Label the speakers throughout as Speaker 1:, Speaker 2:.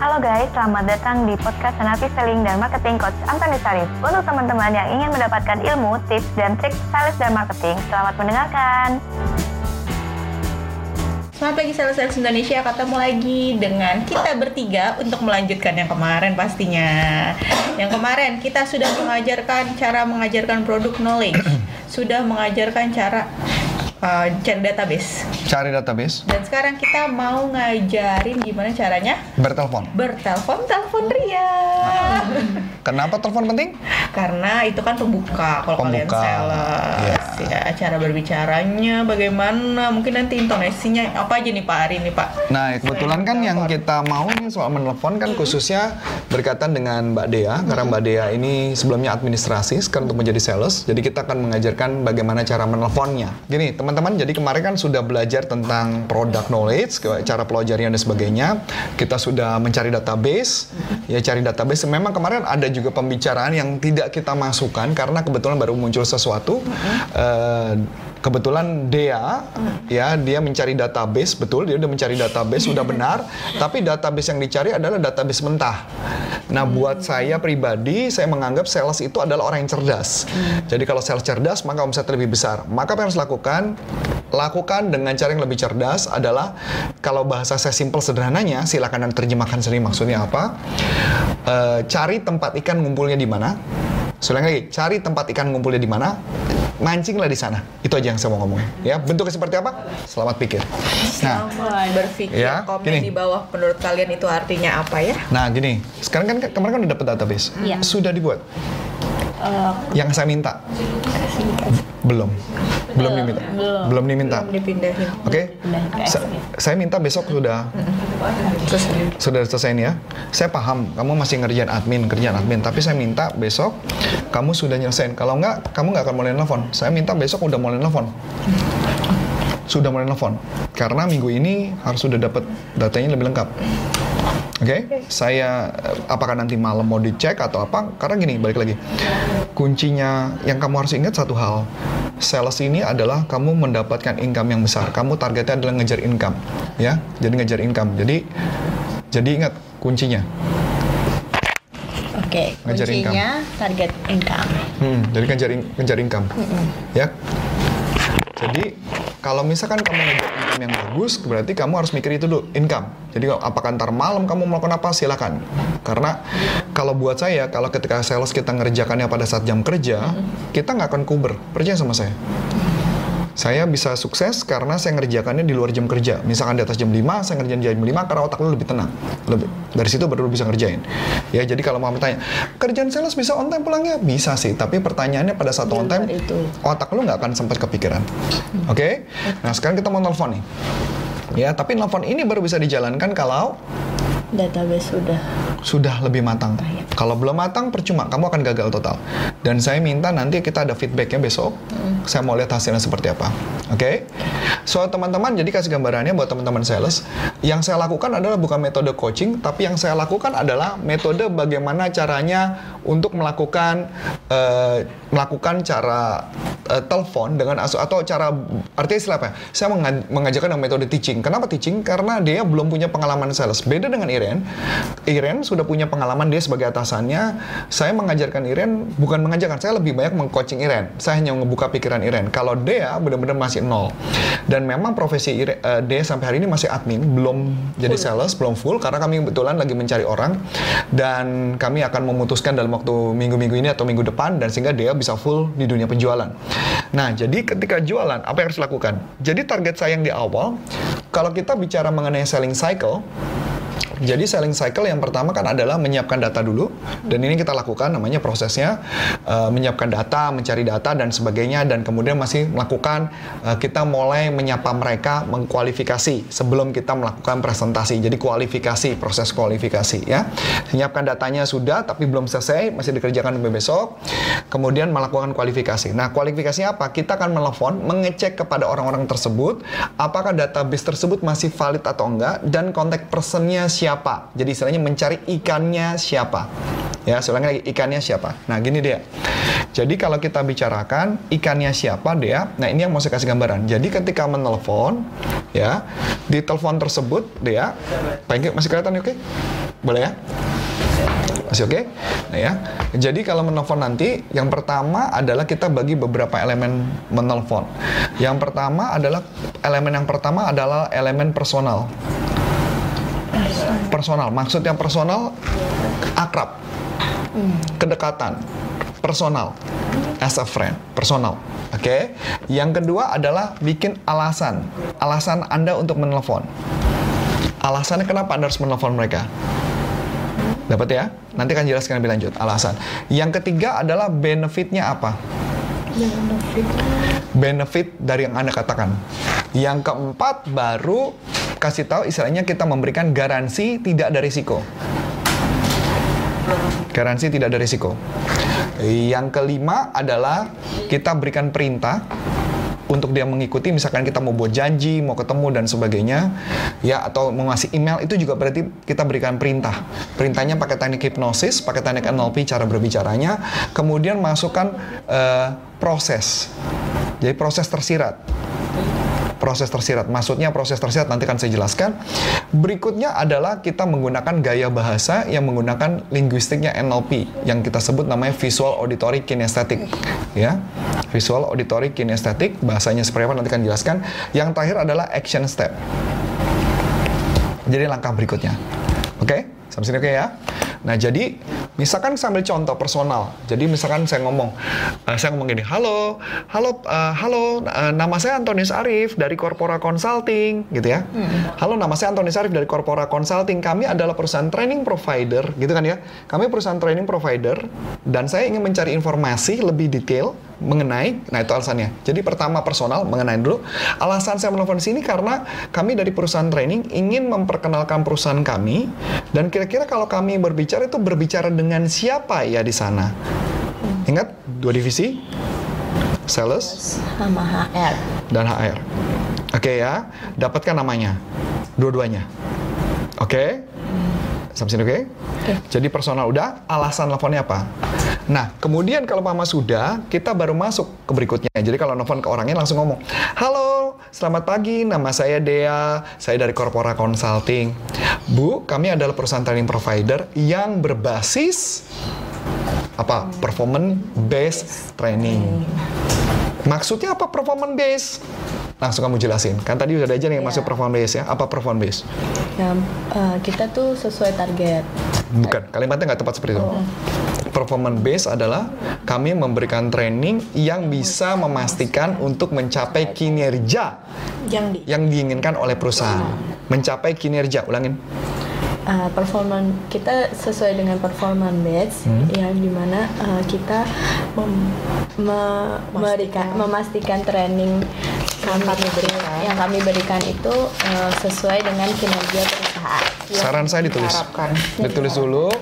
Speaker 1: Halo guys, selamat datang di podcast Senapi Selling dan Marketing Coach Antoni Sarif. Untuk teman-teman yang ingin mendapatkan ilmu, tips, dan trik sales dan marketing, selamat mendengarkan.
Speaker 2: Selamat pagi sales Indonesia, ketemu lagi dengan kita bertiga untuk melanjutkan yang kemarin pastinya. Yang kemarin kita sudah mengajarkan cara mengajarkan produk knowledge, sudah mengajarkan cara uh, cari database.
Speaker 3: Cari database.
Speaker 2: Dan sekarang kita mau ngajarin gimana caranya
Speaker 3: Bertelepon.
Speaker 2: bertelepon telepon Ria.
Speaker 3: Kenapa telepon penting?
Speaker 2: Karena itu kan pembuka kalau kalian
Speaker 3: Pembuka.
Speaker 2: sales. Ya, cara berbicaranya bagaimana? Mungkin nanti intonasinya apa aja nih Pak hari ini Pak?
Speaker 3: Nah, kebetulan kan yang kita mau nih soal menelpon kan khususnya berkaitan dengan Mbak Dea. Karena Mbak Dea ini sebelumnya administrasi, sekarang untuk menjadi sales. Jadi kita akan mengajarkan bagaimana cara menelponnya. Gini, teman-teman, jadi kemarin kan sudah belajar tentang product knowledge, cara pelajarian dan sebagainya. Kita sudah mencari database. Ya, cari database. Memang kemarin ada juga pembicaraan yang tidak kita masukkan karena kebetulan baru muncul sesuatu. Eh, kebetulan Dea ya dia mencari database betul dia udah mencari database sudah benar. Tapi database yang dicari adalah database mentah. Nah buat saya pribadi saya menganggap sales itu adalah orang yang cerdas. Jadi kalau sales cerdas maka omset lebih besar. Maka apa yang harus lakukan? Lakukan dengan cara yang lebih cerdas adalah kalau bahasa saya simple sederhananya silakan Anda terjemahkan sendiri maksudnya apa. Eh, cari tempat ikan ngumpulnya di mana? Selain lagi, cari tempat ikan ngumpulnya di mana, mancinglah di sana. Itu aja yang saya mau ngomongin. Ya, bentuknya seperti apa? Selamat pikir. Nah,
Speaker 2: Selamat berpikir
Speaker 3: Ya,
Speaker 2: komen
Speaker 3: gini.
Speaker 2: di bawah menurut kalian itu artinya apa ya?
Speaker 3: nah gini. Sekarang kan kemarin kan udah dapat database.
Speaker 1: Iya.
Speaker 3: Sudah dibuat. Yang saya minta. Belum. Belum diminta. Belum, diminta.
Speaker 2: Belum dipindahin.
Speaker 3: Oke. Sa- saya minta besok sudah sudah selesai nih ya. Saya paham kamu masih ngerjain admin, kerjaan admin, tapi saya minta besok kamu sudah nyelesain. Kalau enggak, kamu nggak akan mulai nelfon. Saya minta besok udah mulai nelfon. Sudah mulai nelfon. Karena minggu ini harus sudah dapat datanya lebih lengkap. Oke, saya eh, apakah nanti malam mau dicek atau apa? Karena gini, balik lagi. Kuncinya yang kamu harus ingat satu hal. Sales ini adalah kamu mendapatkan income yang besar. Kamu targetnya adalah ngejar income, ya. Jadi ngejar income. Jadi jadi ingat kuncinya.
Speaker 4: Oke,
Speaker 3: Ngejar
Speaker 4: kuncinya target income.
Speaker 3: Hmm, jadi ngejar, in- ngejar income. Ya. Jadi kalau misalkan kamu ngejar income yang bagus, berarti kamu harus mikir itu dulu, income. Jadi apakah ntar malam kamu melakukan apa, silakan. Karena kalau buat saya, kalau ketika sales kita ngerjakannya pada saat jam kerja, kita nggak akan kuber. Percaya sama saya. Saya bisa sukses karena saya ngerjakannya di luar jam kerja. Misalkan di atas jam 5, saya ngerjain jam 5 karena otak lu lebih tenang. Lebih. Dari situ baru lu bisa ngerjain. Ya, jadi kalau mau bertanya, kerjaan sales bisa on time pulangnya? Bisa sih, tapi pertanyaannya pada saat on time,
Speaker 4: itu.
Speaker 3: otak lu nggak akan sempat kepikiran. Oke? Nah, sekarang kita mau telepon nih. Ya, tapi telepon ini baru bisa dijalankan kalau
Speaker 4: Database sudah.
Speaker 3: sudah lebih matang. Kalau belum matang, percuma, kamu akan gagal total. Dan saya minta nanti kita ada feedbacknya besok. Saya mau lihat hasilnya seperti apa. Oke? So, teman-teman, jadi kasih gambarannya buat teman-teman sales. Yang saya lakukan adalah bukan metode coaching, tapi yang saya lakukan adalah metode bagaimana caranya untuk melakukan eh, melakukan cara eh, telepon dengan asu atau cara artinya istilah apa ya? Saya menga- mengajarkan dengan metode teaching. Kenapa teaching? Karena dia belum punya pengalaman sales. Beda dengan Iren. Iren sudah punya pengalaman dia sebagai atasannya. Saya mengajarkan Iren bukan mengajarkan, saya lebih banyak mengcoaching Iren. Saya hanya membuka pikiran Iren. Kalau Dea benar-benar masih nol. Dan memang profesi Iren, eh, Dea sampai hari ini masih admin, belum jadi sales, belum full karena kami kebetulan lagi mencari orang dan kami akan memutuskan dalam waktu minggu-minggu ini atau minggu depan dan sehingga Dea bisa full di dunia penjualan. Nah, jadi ketika jualan apa yang harus dilakukan? Jadi target saya yang di awal kalau kita bicara mengenai selling cycle jadi selling cycle yang pertama kan adalah menyiapkan data dulu dan ini kita lakukan namanya prosesnya eh, menyiapkan data, mencari data dan sebagainya dan kemudian masih melakukan eh, kita mulai menyapa mereka mengkualifikasi sebelum kita melakukan presentasi. Jadi kualifikasi, proses kualifikasi ya. Menyiapkan datanya sudah tapi belum selesai, masih dikerjakan sampai besok. Kemudian melakukan kualifikasi. Nah, kualifikasinya apa? Kita akan menelepon, mengecek kepada orang-orang tersebut apakah database tersebut masih valid atau enggak dan kontak personnya siapa. Jadi istilahnya mencari ikannya siapa. Ya, saya ulangi lagi ikannya siapa. Nah, gini dia. Jadi kalau kita bicarakan ikannya siapa dia, nah ini yang mau saya kasih gambaran. Jadi ketika menelpon, ya di telepon tersebut dia, pengen masih kelihatan oke? Boleh ya? Masih oke? Nah ya. Jadi kalau menelpon nanti, yang pertama adalah kita bagi beberapa elemen menelpon. Yang pertama adalah elemen yang pertama adalah elemen personal. Personal. Maksudnya personal akrab. Kedekatan. Personal. As a friend. Personal. Oke. Yang kedua adalah bikin alasan. Alasan Anda untuk menelpon. Alasannya kenapa Anda harus menelpon mereka? Dapat ya? Nanti akan jelaskan lebih lanjut alasan. Yang ketiga adalah benefitnya apa? Benefit dari yang Anda katakan. Yang keempat baru kasih tahu istilahnya kita memberikan garansi tidak ada risiko. Garansi tidak ada risiko. Yang kelima adalah kita berikan perintah untuk dia mengikuti misalkan kita mau buat janji, mau ketemu dan sebagainya ya atau mau ngasih email itu juga berarti kita berikan perintah. Perintahnya pakai teknik hipnosis, pakai teknik NLP cara berbicaranya, kemudian masukkan eh, proses. Jadi proses tersirat proses tersirat. Maksudnya proses tersirat nanti akan saya jelaskan. Berikutnya adalah kita menggunakan gaya bahasa yang menggunakan linguistiknya NLP yang kita sebut namanya visual auditory kinesthetic ya. Visual auditory kinesthetic bahasanya seperti apa nanti akan jelaskan. Yang terakhir adalah action step. Jadi langkah berikutnya. Oke? Sampai sini oke ya? Nah, jadi misalkan sambil contoh personal. Jadi misalkan saya ngomong, eh, saya ngomong gini, halo, halo, eh, halo, eh, nama saya Antonius Arif dari Corpora Consulting, gitu ya. Halo, nama saya Antonius Arif dari Corpora Consulting. Kami adalah perusahaan training provider, gitu kan ya. Kami perusahaan training provider dan saya ingin mencari informasi lebih detail mengenai, nah itu alasannya. Jadi pertama personal mengenai dulu. Alasan saya menelpon di sini karena kami dari perusahaan training ingin memperkenalkan perusahaan kami dan kira-kira kalau kami berbicara itu berbicara dengan siapa ya di sana. Ingat dua divisi, sales
Speaker 4: sama HR.
Speaker 3: dan HR. Oke ya, dapatkan namanya, dua-duanya. Oke, sampai sini oke? Jadi personal udah, alasan teleponnya apa? Nah, kemudian kalau mama sudah, kita baru masuk ke berikutnya. Jadi kalau nelfon ke orangnya langsung ngomong, Halo, selamat pagi, nama saya Dea, saya dari Corpora Consulting. Bu, kami adalah perusahaan training provider yang berbasis apa? Performance based training. Maksudnya apa performance based? Langsung kamu jelasin. Kan tadi udah ada aja nih yang
Speaker 4: Iya.
Speaker 3: masuk performance based ya. Apa performance based?
Speaker 4: Yang eh, kita tuh sesuai target.
Speaker 3: Bukan, kalimatnya nggak tepat seperti itu. Performance based adalah kami memberikan training yang bisa memastikan untuk mencapai kinerja
Speaker 4: Yang di
Speaker 3: yang diinginkan oleh perusahaan. Mencapai kinerja, ulangin.
Speaker 4: eh, performan kita sesuai dengan performance base
Speaker 3: Hmm.
Speaker 4: yang di mana eh, kita mem- me- memberikan memastikan training kami berikan yang kami berikan itu eh, sesuai dengan kinerja perusahaan.
Speaker 3: Saran saya ditulis.
Speaker 2: Harapkan.
Speaker 3: Ditulis dulu,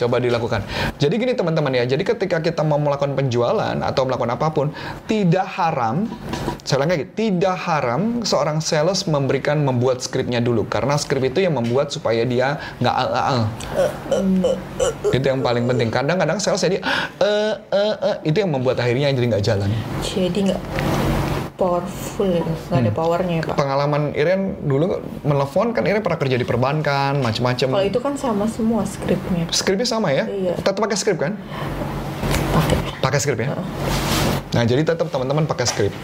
Speaker 3: coba dilakukan. Jadi gini teman-teman ya, jadi ketika kita mau melakukan penjualan atau melakukan apa pun, tidak haram, saya ulang lagi, tidak haram seorang sales memberikan membuat skripnya dulu, karena skrip itu yang membuat supaya dia nggak al-al. Itu yang paling penting. Kadang-kadang sales jadi eh eh eh itu yang membuat akhirnya jadi nggak jalan.
Speaker 2: Jadi nggak powerful, nggak ada powernya ya Pak.
Speaker 3: Pengalaman Iren dulu menelpon kan Iren pernah kerja di perbankan, macam-macam.
Speaker 2: Kalau itu kan sama semua skripnya.
Speaker 3: Skripnya sama ya?
Speaker 2: Iya.
Speaker 3: Tetap pakai skrip kan?
Speaker 2: Pakai.
Speaker 3: Pakai skrip ya? Nah, jadi tetap teman-teman pakai skrip.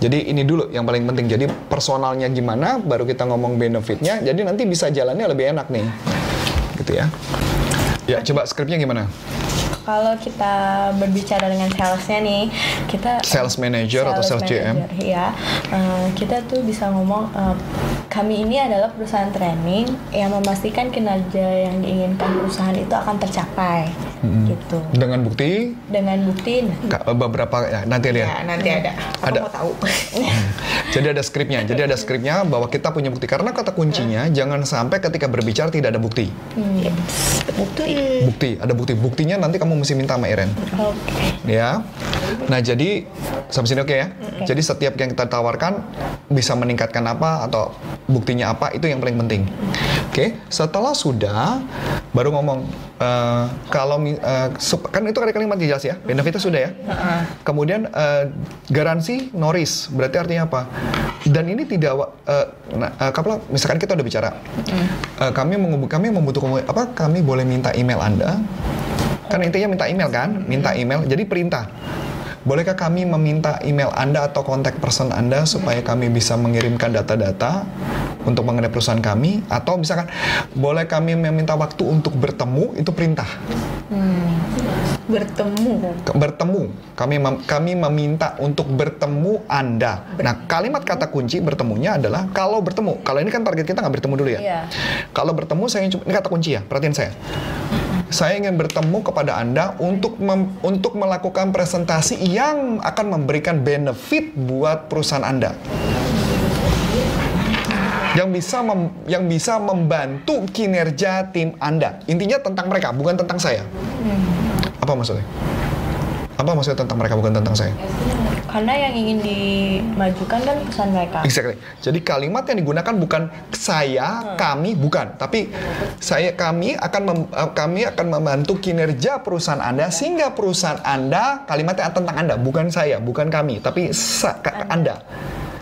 Speaker 3: Jadi ini dulu yang paling penting. Jadi personalnya gimana, baru kita ngomong benefitnya. Jadi nanti bisa jalannya lebih enak nih. Gitu ya. Ya, coba skripnya gimana?
Speaker 4: Kalau kita berbicara dengan salesnya nih, kita
Speaker 3: Sales manager atau sales GM?
Speaker 4: Iya, Eh, kita tuh bisa ngomong eh, kami ini adalah perusahaan training yang memastikan kinerja yang diinginkan perusahaan itu akan tercapai, gitu.
Speaker 3: Dengan bukti
Speaker 4: Dengan bukti,
Speaker 3: ka- beberapa ya, nanti lihat.
Speaker 2: Ya, nanti ada. Aku
Speaker 3: Ada.
Speaker 2: mau tahu.
Speaker 3: Jadi ada skripnya. Jadi ada skripnya bahwa kita punya bukti. Karena kata kuncinya jangan sampai ketika berbicara tidak ada bukti.
Speaker 2: Bukti.
Speaker 3: Bukti, ada bukti. Buktinya nanti kamu mesti minta sama Iren.
Speaker 4: oke.
Speaker 3: ya. Nah, jadi sampai sini oke ya. Jadi setiap yang kita tawarkan bisa meningkatkan apa atau buktinya apa itu yang paling penting. Oke, setelah sudah baru ngomong eh, kalau sup- kan itu ada kalimat jelas ya, benefitnya sudah ya. Kemudian eh, garansi no risk, berarti artinya apa? Dan ini tidak eh, nah, eh, kapal, misalkan kita udah bicara, eh, kami kami membutuhkan apa? Kami boleh minta email anda? Kan intinya minta email kan, minta email. Jadi perintah. Bolehkah kami meminta email Anda atau kontak person Anda supaya kami bisa mengirimkan data-data untuk mengenai perusahaan kami atau misalkan boleh kami meminta waktu untuk bertemu itu perintah.
Speaker 2: Bertemu.
Speaker 3: Ke- bertemu. Kami mem- kami meminta untuk bertemu Anda. Nah, kalimat kata kunci bertemunya adalah kalau bertemu. Kalau ini kan target kita nggak bertemu dulu ya.
Speaker 4: Iya.
Speaker 3: Kalau bertemu saya ingin- ini kata kunci ya. Perhatiin saya. Saya ingin bertemu kepada Anda untuk mem- untuk melakukan presentasi yang akan memberikan benefit buat perusahaan Anda. Yang bisa mem- yang bisa membantu kinerja tim Anda. Intinya tentang mereka, bukan tentang saya. Apa maksudnya? Apa maksudnya tentang mereka bukan tentang saya?
Speaker 4: Karena yang ingin dimajukan kan pesan mereka.
Speaker 3: Exactly. Jadi kalimat yang digunakan bukan saya, kami, bukan, tapi saya kami akan mem- eh, kami akan membantu kinerja perusahaan Anda sehingga perusahaan Anda kalimatnya tentang Anda, bukan saya, bukan kami, tapi sa- ka- Anda.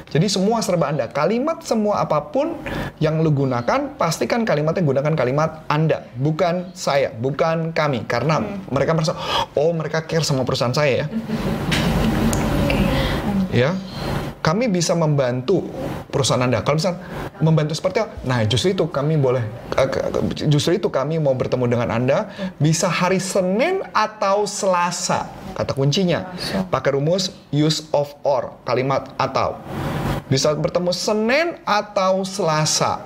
Speaker 3: Jadi semua serba Anda. Kalimat semua apa pun yang lu gunakan, pastikan kalimatnya gunakan kalimat Anda, bukan saya, bukan kami. Karena mereka merasa, oh mereka care sama perusahaan saya ya. ya kami bisa membantu perusahaan Anda. Kalau misal membantu seperti apa? Nah, justru itu kami boleh eh, justru itu kami mau bertemu dengan Anda bisa hari Senin atau Selasa. Kata kuncinya pakai rumus use of or, kalimat atau. Bisa bertemu Senin atau Selasa.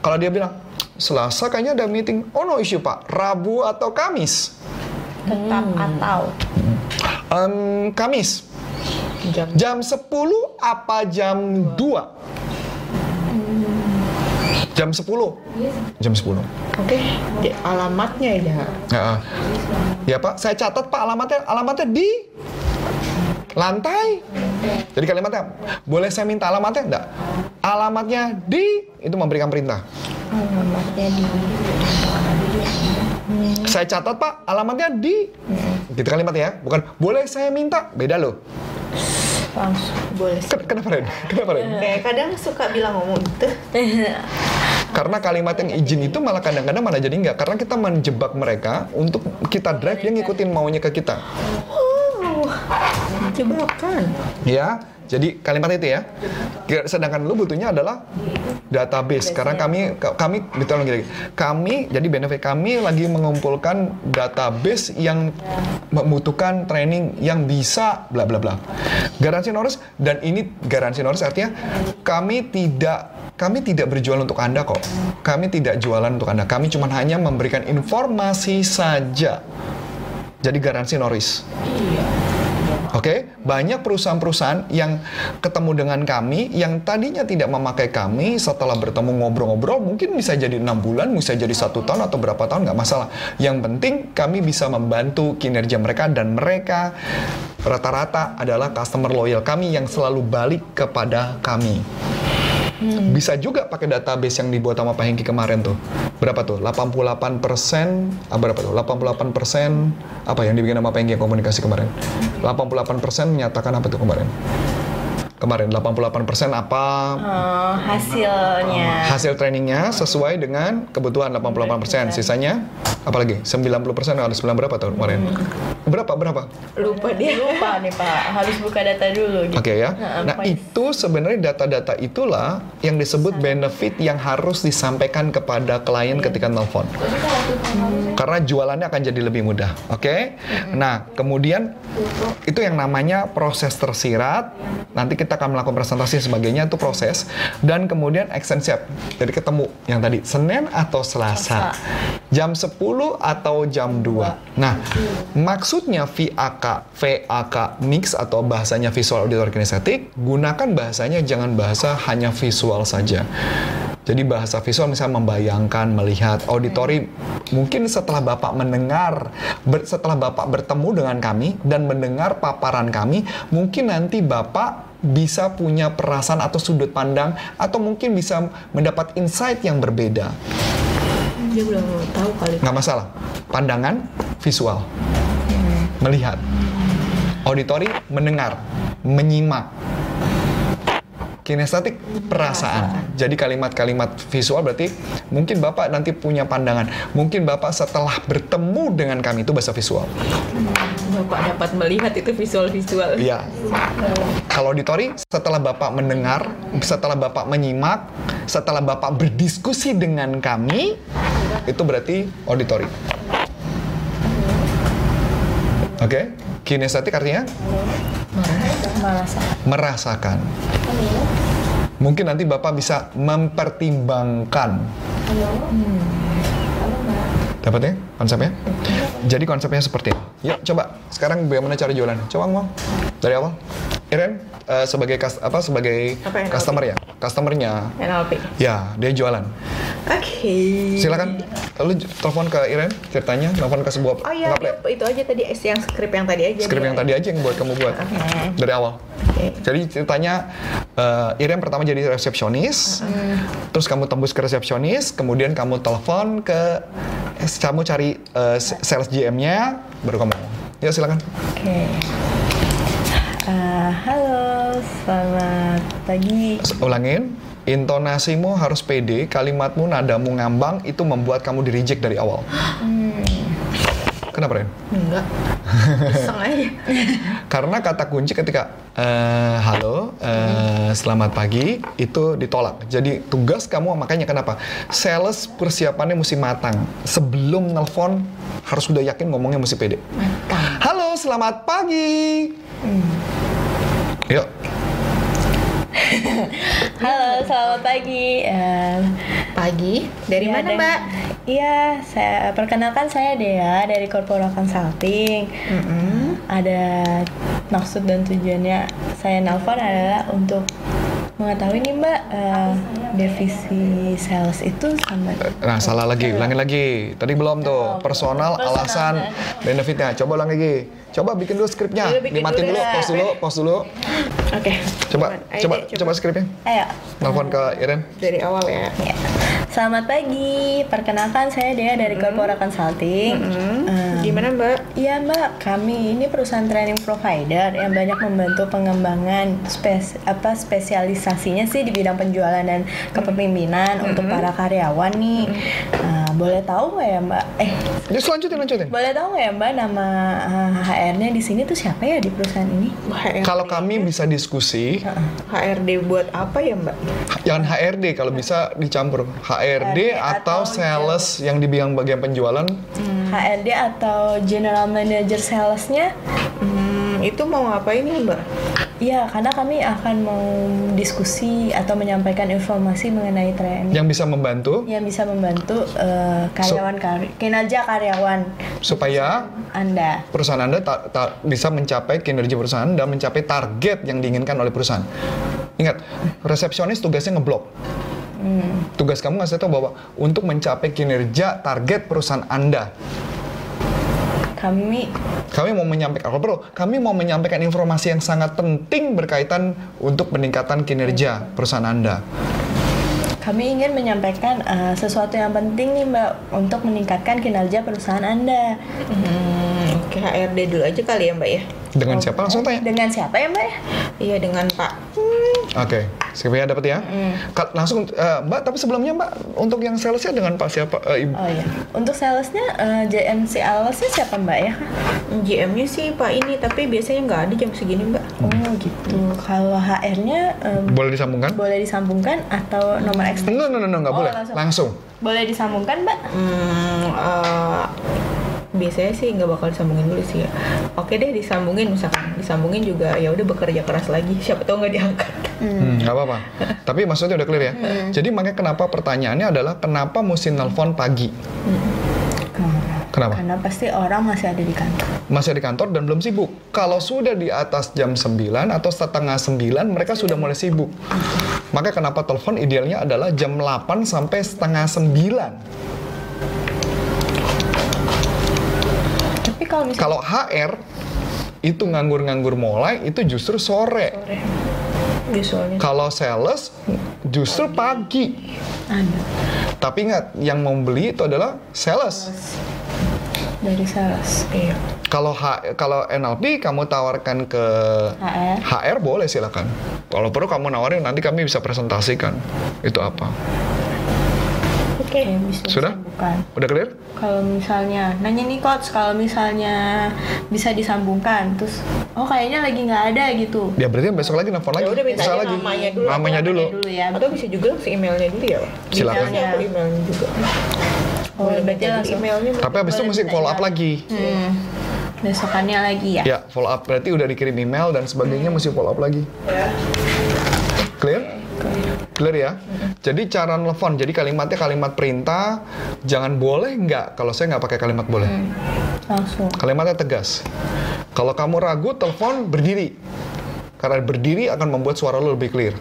Speaker 3: Kalau dia bilang Selasa kayaknya ada meeting. Oh no issue Pak. Rabu atau Kamis?
Speaker 4: Tetap atau
Speaker 3: Em, Kamis.
Speaker 2: Jam.
Speaker 3: Jam 10 apa jam 2? Jam 10. Jam 10.
Speaker 2: Oke, di alamatnya ya.
Speaker 3: Ya, ya Pak, saya catat Pak alamatnya. Alamatnya di lantai. Jadi kalimatnya, boleh saya minta alamatnya? Enggak. Alamatnya di, itu memberikan perintah.
Speaker 4: alamatnya di
Speaker 3: Saya catat Pak, alamatnya di. Gitu kalimatnya ya. Bukan, boleh saya minta? Beda loh.
Speaker 4: Langsung
Speaker 2: Boleh.
Speaker 3: Ken- Kenapa Ren? Kenapa Ren?
Speaker 2: Kayak kadang suka bilang ngomong gitu.
Speaker 3: Karena kalimat yang izin itu malah kadang-kadang malah jadi enggak. Karena kita menjebak mereka untuk kita drive dia ngikutin maunya ke kita.
Speaker 2: Jebakan.
Speaker 3: Ya, jadi kalimat itu ya. Sedangkan lu butuhnya adalah database. Karena kami kami betul lagi. Kami jadi benefit kami lagi mengumpulkan database yang membutuhkan training yang bisa bla bla bla. Garansi Norris dan ini garansi Norris artinya kami tidak kami tidak berjualan untuk Anda kok. Kami tidak jualan untuk Anda. Kami cuma hanya memberikan informasi saja. Jadi garansi Norris. Oke, banyak perusahaan-perusahaan yang ketemu dengan kami yang tadinya tidak memakai kami setelah bertemu ngobrol-ngobrol mungkin bisa jadi enam bulan, bisa jadi satu tahun atau berapa tahun nggak masalah. Yang penting kami bisa membantu kinerja mereka dan mereka rata-rata adalah customer loyal kami yang selalu balik kepada kami. Bisa juga pakai database yang dibuat sama Pak Hengki kemarin tuh. Berapa tuh? 88 persen, ah, berapa tuh? 88 persen, apa yang dibikin sama yang komunikasi kemarin? 88 persen menyatakan apa tuh kemarin? Kemarin 88 persen apa
Speaker 4: Eh, hasilnya
Speaker 3: hasil trainingnya sesuai dengan kebutuhan 88 persen. Sisanya apalagi 90 persen ada 9 berapa tahun kemarin? Berapa berapa?
Speaker 2: Lupa dia.
Speaker 4: lupa nih pak harus buka data dulu gitu
Speaker 3: Oke ya.
Speaker 4: Nah,
Speaker 3: Nah, itu sebenarnya data-data itulah yang disebut benefit yang harus disampaikan kepada klien ketika nelfon. Karena jualannya akan jadi lebih mudah. Oke? Nah, kemudian itu yang namanya proses tersirat. Nanti kita akan melakukan presentasi dan sebagainya itu proses dan kemudian action step. Jadi ketemu yang tadi Senin atau Selasa. Jam 10 atau jam 2. Nah, maksudnya VAK, VAK mix atau bahasanya visual auditor kinestetik, gunakan bahasanya jangan bahasa hanya visual saja. Jadi bahasa visual misalnya membayangkan, melihat auditori mungkin setelah Bapak mendengar ber- setelah Bapak bertemu dengan kami dan mendengar paparan kami, mungkin nanti Bapak bisa punya perasaan atau sudut pandang atau mungkin bisa mendapat insight yang berbeda.
Speaker 2: Dia belum tahu kali.
Speaker 3: Nggak masalah. Pandangan visual, melihat. Auditory mendengar, menyimak. Kinestetik perasaan. Jadi kalimat-kalimat visual berarti mungkin Bapak nanti punya pandangan. Mungkin Bapak setelah bertemu dengan kami itu bahasa visual.
Speaker 2: Bapak dapat melihat itu visual-visual.
Speaker 3: Iya. Kalau auditori setelah Bapak mendengar, setelah Bapak menyimak, setelah Bapak berdiskusi dengan kami, itu berarti auditori. Oke? Kinestetik artinya
Speaker 4: merasa
Speaker 3: merasakan. Mungkin nanti Bapak bisa mempertimbangkan. Dapat ya konsepnya? Jadi konsepnya seperti ini. Yuk coba sekarang bagaimana cara jualan? Coba ngomong dari awal. Iren eh, sebagai kas- apa sebagai
Speaker 2: Apa
Speaker 3: customer ya, customernya.
Speaker 2: NLP.
Speaker 3: Ya, dia jualan.
Speaker 2: Oke.
Speaker 3: Silakan. Lalu telepon ke Iren ceritanya, telepon ke sebuah
Speaker 2: Oh iya,
Speaker 3: ngaplek.
Speaker 2: itu aja tadi yang skrip yang tadi aja.
Speaker 3: Skrip yang tadi aja yang buat kamu buat dari awal.
Speaker 2: Oke.
Speaker 3: Jadi ceritanya eh Iren pertama jadi resepsionis, terus kamu tembus ke resepsionis, kemudian kamu telepon ke kamu cari eh, sales GM-nya, baru kamu. Ya silakan.
Speaker 4: Oke. Eh, halo, selamat pagi.
Speaker 3: Ulangin. Intonasimu harus pede, kalimatmu nadamu ngambang itu membuat kamu di reject dari awal. Kenapa Ren?
Speaker 2: Enggak. Iseng aja.
Speaker 3: Karena kata kunci ketika eh, halo, eh, selamat pagi itu ditolak. Jadi tugas kamu makanya kenapa? Sales persiapannya mesti matang. Sebelum nelpon harus sudah yakin ngomongnya mesti pede. Halo, selamat pagi. Yuk,
Speaker 4: Halo, selamat pagi. Eh,
Speaker 2: Pagi. Dari
Speaker 4: ya,
Speaker 2: mana, Mbak?
Speaker 4: Iya, saya perkenalkan saya Dea dari Corpora Consulting.
Speaker 2: Mm-mm.
Speaker 4: Ada maksud dan tujuannya saya nelpon adalah untuk mengetahui nih Mbak eh, divisi sales itu sama
Speaker 3: nah salah lagi, ulangin lagi. Tadi belum tuh. Personal,
Speaker 4: Personal
Speaker 3: alasan,
Speaker 4: dan-
Speaker 3: benefitnya. Coba ulang lagi. Coba bikin dulu skripnya. Dimatiin
Speaker 2: dulu
Speaker 3: dulu,
Speaker 2: ya.
Speaker 3: pause dulu, pause dulu.
Speaker 2: Oke.
Speaker 3: Coba,
Speaker 2: Ayo,
Speaker 3: coba,
Speaker 2: Dek,
Speaker 3: coba skripnya.
Speaker 4: Ayo.
Speaker 3: Nelfon ke Iren.
Speaker 2: Dari awal ya.
Speaker 4: Ya. Selamat pagi, perkenalkan saya Dea dari Corpora Consulting.
Speaker 2: Hmm.
Speaker 4: Eh,
Speaker 2: Gimana, Mbak?
Speaker 4: Iya mbak, kami ini perusahaan training provider yang banyak membantu pengembangan spes apa spesialisasinya sih di bidang penjualan dan kepemimpinan untuk para karyawan nih. Nah, boleh tahu nggak ya mbak? Eh,
Speaker 3: Just lanjutin, lanjutin.
Speaker 4: boleh tahu nggak ya mbak nama eh, HR-nya di sini tuh siapa ya di perusahaan ini?
Speaker 2: HRD.
Speaker 3: Kalau kami bisa diskusi,
Speaker 2: HRD buat apa ya, Mbak?
Speaker 3: Jangan HRD kalau bisa dicampur HRD atau
Speaker 4: atau
Speaker 3: sales yang di bidang bagian penjualan
Speaker 4: HRD atau General Manager Salesnya?
Speaker 2: Hmm, itu mau ngapain ya, Mbak?
Speaker 4: Iya, karena kami akan mau diskusi atau menyampaikan informasi mengenai training.
Speaker 3: yang bisa membantu
Speaker 4: yang bisa membantu eh, karyawan kar- kinerja karyawan
Speaker 3: supaya
Speaker 4: Anda.
Speaker 3: perusahaan Anda ta- ta- bisa mencapai kinerja perusahaan dan mencapai target yang diinginkan oleh perusahaan. Ingat, resepsionis tugasnya ngeblok. Tugas kamu ngasih tahu bahwa untuk mencapai kinerja target perusahaan Anda,
Speaker 4: Kami
Speaker 3: kami mau menyampaikan kalau perlu, kami mau menyampaikan informasi yang sangat penting berkaitan untuk peningkatan kinerja perusahaan Anda.
Speaker 4: kami ingin menyampaikan eh, sesuatu yang penting nih Mbak untuk meningkatkan kinerja perusahaan Anda.
Speaker 2: Hmm, oke HRD dulu aja kali ya, Mbak ya.
Speaker 3: Dengan siapa langsung tanya?
Speaker 4: Dengan siapa ya Mbak? ya?
Speaker 2: Iya, dengan Pak.
Speaker 3: Oke, skripnya dapat ya. Ka- Langsung eh, Mbak, tapi sebelumnya Mbak untuk yang salesnya dengan Pak siapa? Eh, Ibu.
Speaker 4: Oh iya. Untuk salesnya eh, JMC salesnya siapa Mbak ya?
Speaker 2: GM-nya sih Pak ini, tapi biasanya nggak ada jam segini, Mbak.
Speaker 4: Oh gitu. Kalau HR-nya eh,
Speaker 3: Boleh disambungkan?
Speaker 4: boleh disambungkan atau nomor?
Speaker 3: Enggak, enggak, enggak, enggak
Speaker 4: Oh,
Speaker 3: boleh.
Speaker 4: langsung.
Speaker 3: Langsung.
Speaker 4: Boleh disambungkan Mbak?
Speaker 2: Hmm, eh, biasanya sih nggak bakal disambungin dulu sih ya. Oke deh disambungin misalkan, disambungin juga ya udah bekerja keras lagi. Siapa tahu nggak diangkat.
Speaker 3: Hmm, nggak apa-apa. Tapi maksudnya udah clear ya. Jadi makanya kenapa pertanyaannya adalah kenapa mesti nelpon pagi? Kenapa?
Speaker 4: Karena pasti orang masih ada di kantor.
Speaker 3: Masih di kantor dan belum sibuk. Kalau sudah di atas jam 9 atau setengah 9, mereka sudah mulai sibuk. Maka kenapa telepon idealnya adalah jam 8 sampai setengah 9.
Speaker 4: Kalau misalnya
Speaker 3: Kalau HR itu nganggur-nganggur mulai itu justru sore.
Speaker 2: Visualnya.
Speaker 3: Kalau sales justru pagi.
Speaker 4: ada.
Speaker 3: Tapi ingat, yang mau beli itu adalah sales.
Speaker 4: dari sales.
Speaker 2: Iya.
Speaker 3: Kalau H, kalau NLP kamu tawarkan ke
Speaker 4: HR.
Speaker 3: HR boleh silakan. Kalau perlu kamu nawarin nanti kami bisa presentasikan itu apa.
Speaker 2: Oke.
Speaker 4: Bisa
Speaker 3: Sudah?
Speaker 4: disambungkan.
Speaker 3: Udah clear?
Speaker 4: Kalau misalnya nanya nih coach, kalau misalnya bisa disambungkan, terus oh kayaknya lagi nggak ada gitu.
Speaker 3: Ya berarti besok lagi nelfon lagi.
Speaker 2: Ya udah minta
Speaker 3: Bisa
Speaker 2: aja
Speaker 3: lagi.
Speaker 2: namanya dulu.
Speaker 3: Namanya dulu.
Speaker 4: Dulu ya.
Speaker 2: Atau bisa juga langsung emailnya dulu ya, Pak?
Speaker 3: Silakan.
Speaker 2: Bisa aku emailnya juga.
Speaker 4: Oh,
Speaker 2: Boleh
Speaker 4: langsung.
Speaker 2: emailnya.
Speaker 3: Tapi habis itu mesti follow up lagi.
Speaker 4: Hmm. Besokannya lagi ya.
Speaker 3: Ya, follow up berarti udah dikirim email dan sebagainya mesti follow up lagi. Clear? Clear ya? Jadi cara nelfon, jadi kalimatnya kalimat perintah, jangan boleh nggak. Kalau saya nggak pakai kalimat boleh.
Speaker 4: Langsung.
Speaker 3: Kalimatnya tegas. Kalau kamu ragu, telepon berdiri. Karena berdiri akan membuat suara lo lebih clear.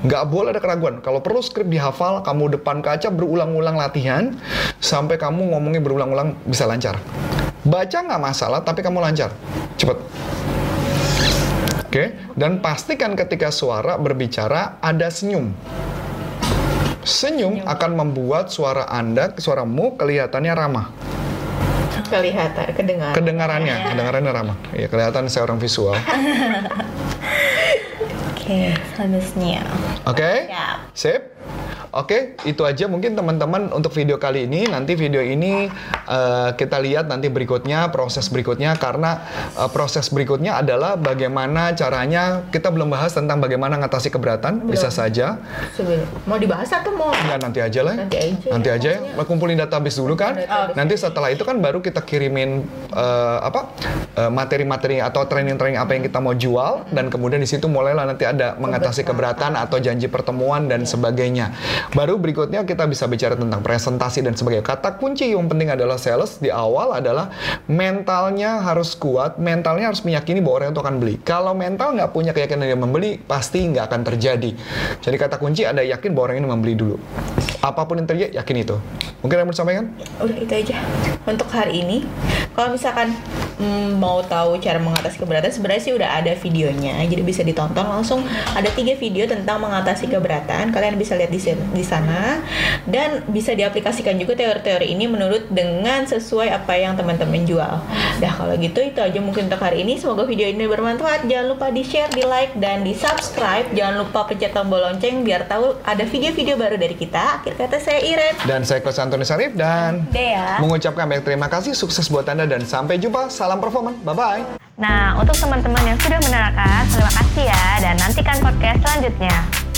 Speaker 3: Nggak boleh ada keraguan. Kalau perlu skrip dihafal, kamu depan kaca berulang-ulang latihan sampai kamu ngomongnya berulang-ulang bisa lancar. Baca nggak masalah, tapi kamu lancar. Cepet. Oke, dan pastikan ketika suara berbicara ada senyum. Senyum akan membuat suara Anda, suaramu kelihatannya ramah.
Speaker 2: Kelihatan, kedengaran.
Speaker 3: Kedengarannya, kedengarannya ramah. Ya, kelihatan saya orang visual.
Speaker 4: Oke, selanjutnya.
Speaker 3: Oke?
Speaker 4: Siap.
Speaker 3: Sip? Oke, itu aja mungkin teman-teman untuk video kali ini. Nanti video ini eh, kita lihat nanti berikutnya, proses berikutnya. Karena eh, proses berikutnya adalah bagaimana caranya, kita belum bahas tentang bagaimana ngatasi keberatan. Bisa saja.
Speaker 2: Sebelum mau dibahas atau mau
Speaker 3: Enggak, nanti aja lah.
Speaker 2: Nanti aja ya,
Speaker 3: Nanti aja ya. Kumpulin database dulu kan.
Speaker 2: Database.
Speaker 3: Nanti setelah itu kan baru kita kirimin eh, apa materi-materi atau training-training apa yang kita mau jual dan kemudian di situ mulailah nanti ada mengatasi keberatan atau janji pertemuan dan sebagainya. Baru berikutnya kita bisa bicara tentang presentasi dan sebagainya. Kata kunci yang penting adalah sales di awal adalah mentalnya harus kuat, mentalnya harus meyakini bahwa orang itu akan beli. Kalau mental nggak punya keyakinan dia membeli, pasti nggak akan terjadi. Jadi kata kunci ada yakin bahwa orang ini membeli dulu. Apa pun yang terjadi, yakin itu. Mungkin yang mau disampaikan?
Speaker 2: udah itu aja untuk hari ini kalau misalkan mm, mau tahu cara mengatasi keberatan sebenarnya sih udah ada videonya. Jadi bisa ditonton langsung. Ada tiga video tentang mengatasi keberatan. Kalian bisa lihat di, di sana. Dan bisa diaplikasikan juga teori-teori ini menurut dengan sesuai apa yang teman-teman jual. Dah kalau gitu itu aja mungkin untuk hari ini. Semoga video ini bermanfaat. Jangan lupa di share di like dan di subscribe jangan lupa pencet tombol lonceng biar tahu ada video-video baru dari kita. Akhir kata saya Iren.
Speaker 3: Dan saya Coach Antoni Sarif dan
Speaker 4: Dea.
Speaker 3: mengucapkan banyak terima kasih, sukses buat Anda dan sampai jumpa. Salam performan. Bye-bye.
Speaker 1: Nah, untuk teman-teman yang sudah menerangkan, terima kasih ya dan nantikan podcast selanjutnya.